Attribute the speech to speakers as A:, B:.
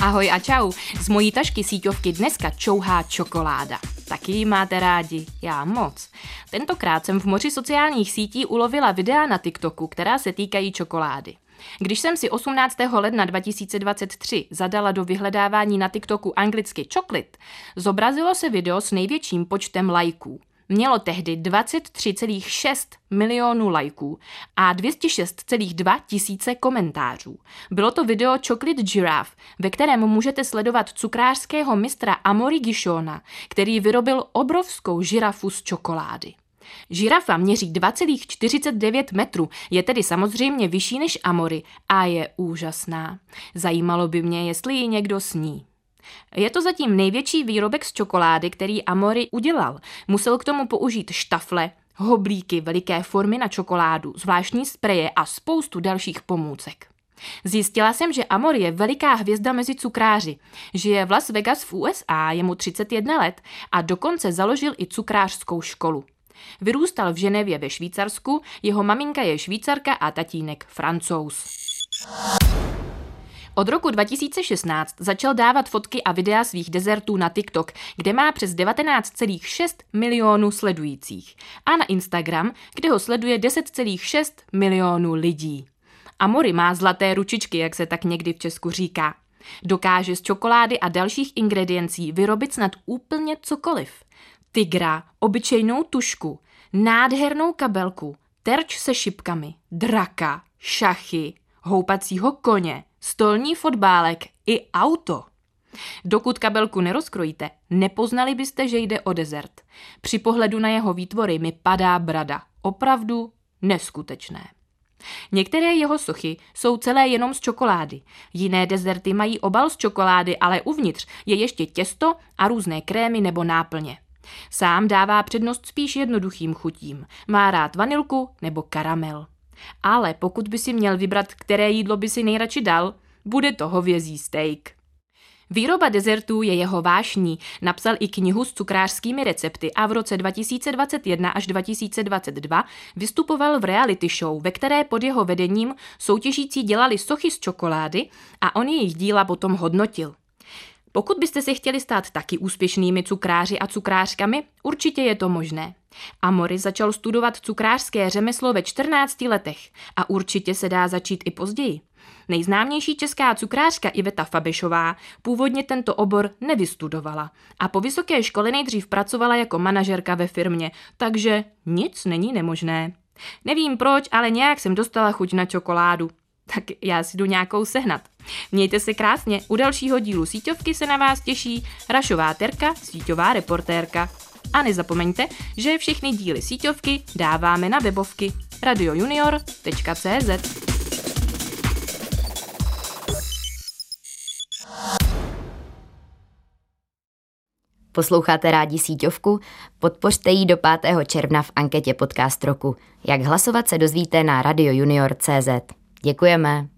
A: Ahoj a čau. Z mojí tašky síťovky dneska čouhá čokoláda. Taky ji máte rádi? Já moc. Tentokrát jsem v moři sociálních sítí ulovila videa na TikToku, která se týkají čokolády. Když jsem si 18. ledna 2023 zadala do vyhledávání na TikToku anglicky chocolate, zobrazilo se video s největším počtem lajků. Mělo tehdy 23,6 milionů lajků a 206,2 tisíce komentářů. Bylo to video Chocolate Giraffe, ve kterém můžete sledovat cukrářského mistra Amory Gishona, který vyrobil obrovskou žirafu z čokolády. Žirafa měří 2,49 metrů, je tedy samozřejmě vyšší než Amory a je úžasná. Zajímalo by mě, jestli ji někdo sní. Je to zatím největší výrobek z čokolády, který Amory udělal. Musel k tomu použít štafle, hoblíky veliké formy na čokoládu, zvláštní spreje a spoustu dalších pomůcek. Zjistila jsem, že Amor je veliká hvězda mezi cukráři. Žije v Las Vegas v USA, je mu 31 let a dokonce založil i cukrářskou školu. Vyrůstal v Ženevě ve Švýcarsku, jeho maminka je švýcarka a tatínek francouz. Od roku 2016 začal dávat fotky a videa svých dezertů na TikTok, kde má přes 19,6 milionů sledujících. A na Instagram, kde ho sleduje 10,6 milionů lidí. Amory má zlaté ručičky, jak se tak někdy v Česku říká. Dokáže z čokolády a dalších ingrediencí vyrobit snad úplně cokoliv. Tigra, obyčejnou tušku, nádhernou kabelku, terč se šipkami, draka, šachy, houpacího koně, stolní fotbálek i auto. Dokud kabelku nerozkrojíte, nepoznali byste, že jde o dezert. Při pohledu na jeho výtvory mi padá brada. Opravdu neskutečné. Některé jeho sochy jsou celé jenom z čokolády. Jiné dezerty mají obal z čokolády, ale uvnitř je ještě těsto a různé krémy nebo náplně. Sám dává přednost spíš jednoduchým chutím. Má rád vanilku nebo karamel. Ale pokud by si měl vybrat, které jídlo by si nejradši dal, bude to hovězí steak. Výroba dezertů je jeho vášní, napsal i knihu s cukrářskými recepty a v roce 2021 až 2022 vystupoval v reality show, ve které pod jeho vedením soutěžící dělali sochy z čokolády a on jejich díla potom hodnotil. Pokud byste si chtěli stát taky úspěšnými cukráři a cukrářkami, určitě je to možné. Amory začal studovat cukrářské řemeslo ve 14 letech a určitě se dá začít i později. Nejznámější česká cukrářka Iveta Fabešová původně tento obor nevystudovala a po vysoké škole nejdřív pracovala jako manažerka ve firmě, takže nic není nemožné. Nevím proč, ale nějak jsem dostala chuť na čokoládu. Tak já si jdu nějakou sehnat. Mějte se krásně, u dalšího dílu síťovky se na vás těší Rašová Terka, síťová reportérka. A nezapomeňte, že všechny díly síťovky dáváme na webovky radiojunior.cz.
B: Posloucháte rádi síťovku? Podpořte ji do 5. června v anketě Podcast roku. Jak hlasovat se dozvíte na radiojunior.cz. Děkujeme.